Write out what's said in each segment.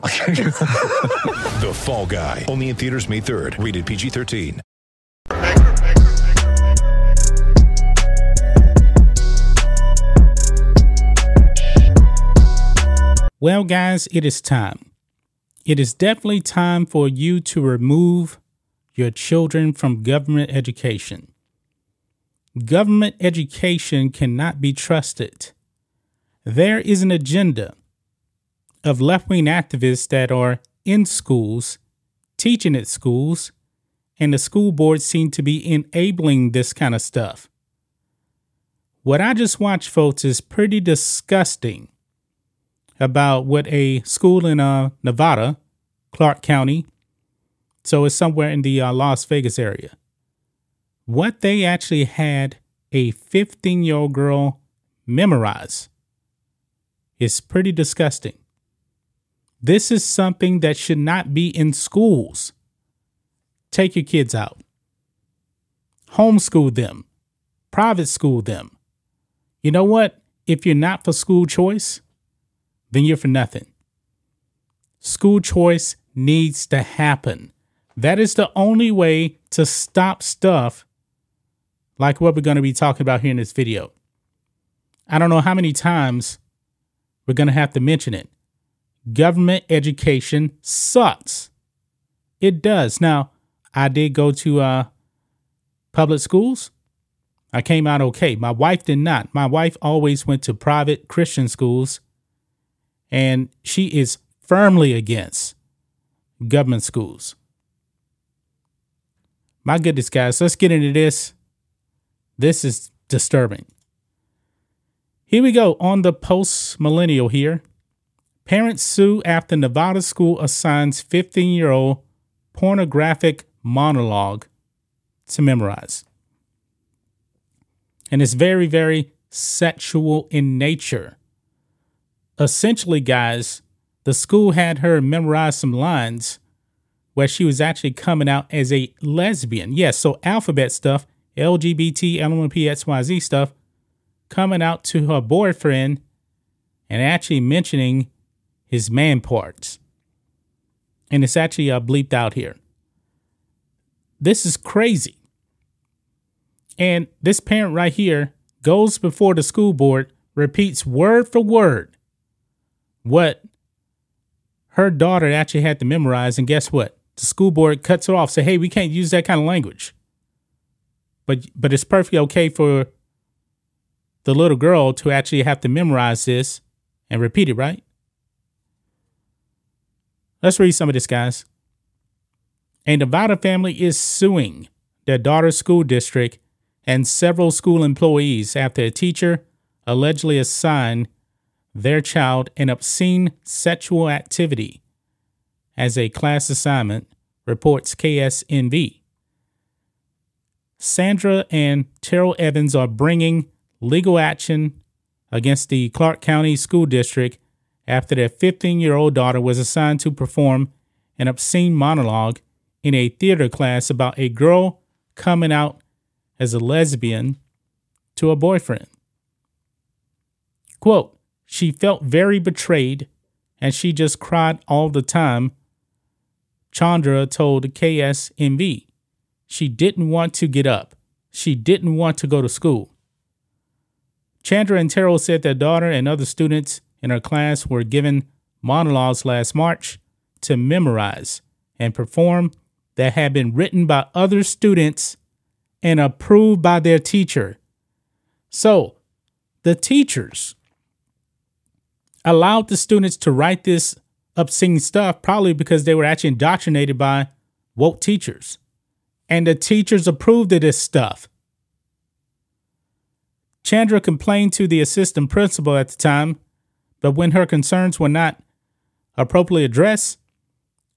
The Fall Guy. Only in theaters May 3rd. Rated PG-13. Well, guys, it is time. It is definitely time for you to remove your children from government education. Government education cannot be trusted. There is an agenda of left wing activists that are in schools, teaching at schools, and the school boards seem to be enabling this kind of stuff. What I just watched, folks, is pretty disgusting about what a school in uh, Nevada, Clark County, so it's somewhere in the uh, Las Vegas area, what they actually had a 15 year old girl memorize is pretty disgusting. This is something that should not be in schools. Take your kids out, homeschool them, private school them. You know what? If you're not for school choice, then you're for nothing. School choice needs to happen. That is the only way to stop stuff like what we're going to be talking about here in this video. I don't know how many times we're going to have to mention it. Government education sucks. It does. Now, I did go to uh, public schools. I came out okay. My wife did not. My wife always went to private Christian schools and she is firmly against government schools. My goodness, guys, let's get into this. This is disturbing. Here we go on the post millennial here. Parents sue after Nevada school assigns 15 year old pornographic monologue to memorize. And it's very, very sexual in nature essentially, guys, the school had her memorize some lines where she was actually coming out as a lesbian. Yes, so alphabet stuff, LGBT, LMP, XYZ stuff, coming out to her boyfriend and actually mentioning his man parts. And it's actually uh, bleeped out here. This is crazy. And this parent right here goes before the school board, repeats word for word what her daughter actually had to memorize. And guess what? The school board cuts it off, say, hey, we can't use that kind of language. But but it's perfectly okay for the little girl to actually have to memorize this and repeat it, right? Let's read some of this, guys. A Nevada family is suing their daughter's school district and several school employees after a teacher allegedly assigned their child an obscene sexual activity as a class assignment, reports KSNV. Sandra and Terrell Evans are bringing legal action against the Clark County School District after their 15 year old daughter was assigned to perform an obscene monologue in a theater class about a girl coming out as a lesbian to a boyfriend. Quote, she felt very betrayed and she just cried all the time. Chandra told KSNV. she didn't want to get up. She didn't want to go to school. Chandra and Terrell said their daughter and other students in her class were given monologues last March to memorize and perform that had been written by other students and approved by their teacher. So, the teachers allowed the students to write this obscene stuff, probably because they were actually indoctrinated by woke teachers. And the teachers approved of this stuff. Chandra complained to the assistant principal at the time, but when her concerns were not appropriately addressed,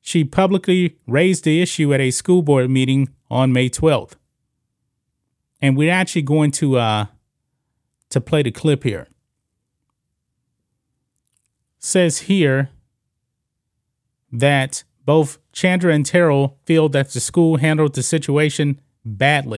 she publicly raised the issue at a school board meeting on May 12th. And we're actually going to uh to play the clip here. Says here that both Chandra and Terrell feel that the school handled the situation badly.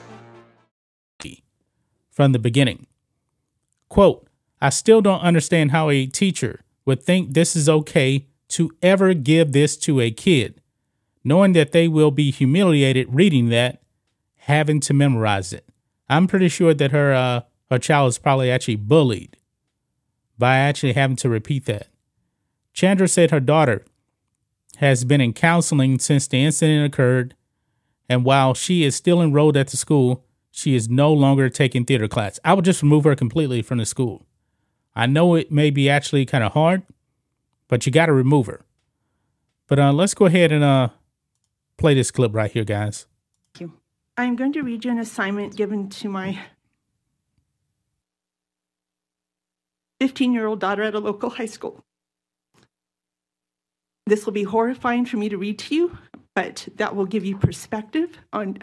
From the beginning. Quote, I still don't understand how a teacher would think this is okay to ever give this to a kid knowing that they will be humiliated reading that, having to memorize it. I'm pretty sure that her uh, her child is probably actually bullied by actually having to repeat that. Chandra said her daughter has been in counseling since the incident occurred, and while she is still enrolled at the school, she is no longer taking theater class. I would just remove her completely from the school. I know it may be actually kind of hard, but you got to remove her. But uh, let's go ahead and uh, play this clip right here, guys. Thank you. I'm going to read you an assignment given to my 15 year old daughter at a local high school. This will be horrifying for me to read to you, but that will give you perspective on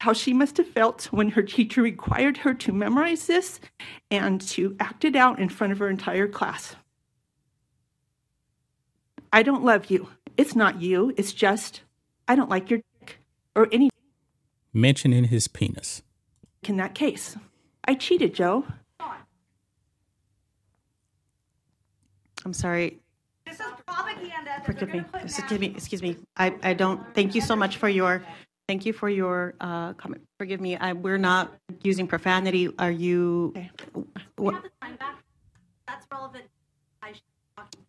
how she must have felt when her teacher required her to memorize this and to act it out in front of her entire class. I don't love you. It's not you. It's just, I don't like your dick or any. Mentioning his penis. In that case, I cheated, Joe. I'm sorry. This is propaganda. Forgive me. Excuse me. Excuse me. I, I don't. Thank you so much for your. Thank you for your uh, comment. Forgive me. I, we're not using profanity. Are you? Okay. We have the time back. That's relevant. I should be talking.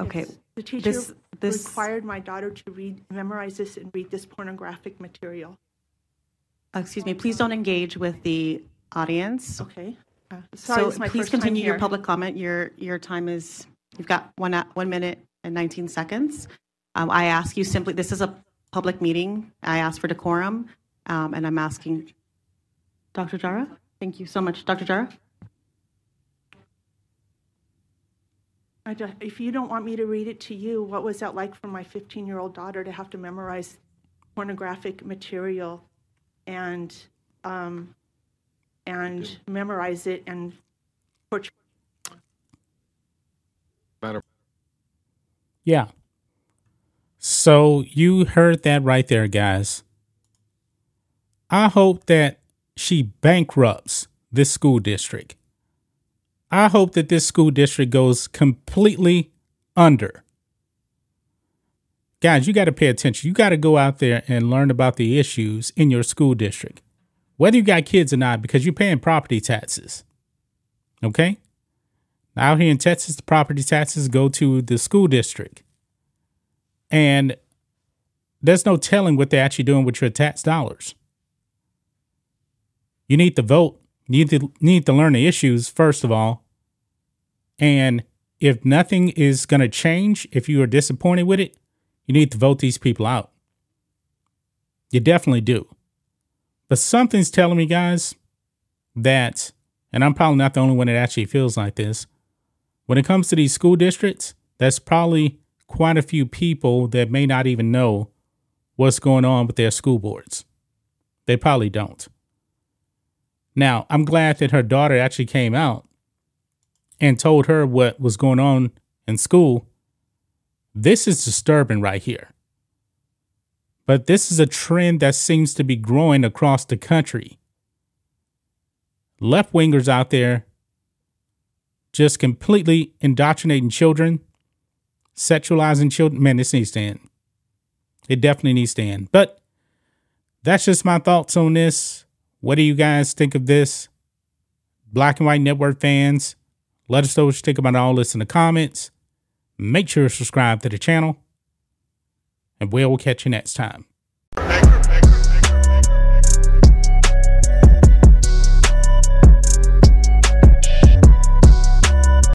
Okay. Yes. The teacher This this required my daughter to read, memorize this, and read this pornographic material. uh, excuse me. Please don't engage with the audience. Okay. Uh, sorry, so my please continue your public comment. Your your time is you've got one at one minute and 19 seconds. Um, I ask you simply. This is a public meeting. I ask for decorum, um, and I'm asking Dr. Jara. Thank you so much, Dr. Jara. I ju- if you don't want me to read it to you, what was that like for my 15 year old daughter to have to memorize pornographic material and um, and memorize it and portray? Yeah. So you heard that right there, guys. I hope that she bankrupts this school district. I hope that this school district goes completely under. Guys, you got to pay attention. You got to go out there and learn about the issues in your school district, whether you got kids or not, because you're paying property taxes. Okay? Out here in Texas, the property taxes go to the school district. And there's no telling what they're actually doing with your tax dollars. You need to vote. You need to, need to learn the issues, first of all. And if nothing is going to change, if you are disappointed with it, you need to vote these people out. You definitely do. But something's telling me, guys, that, and I'm probably not the only one that actually feels like this, when it comes to these school districts, that's probably quite a few people that may not even know what's going on with their school boards. They probably don't. Now, I'm glad that her daughter actually came out and told her what was going on in school. This is disturbing right here. But this is a trend that seems to be growing across the country. Left wingers out there just completely indoctrinating children, sexualizing children. Man, this needs to end. It definitely needs to end. But that's just my thoughts on this. What do you guys think of this? Black and White Network fans, let us know what you think about all this in the comments. Make sure to subscribe to the channel. And we'll catch you next time.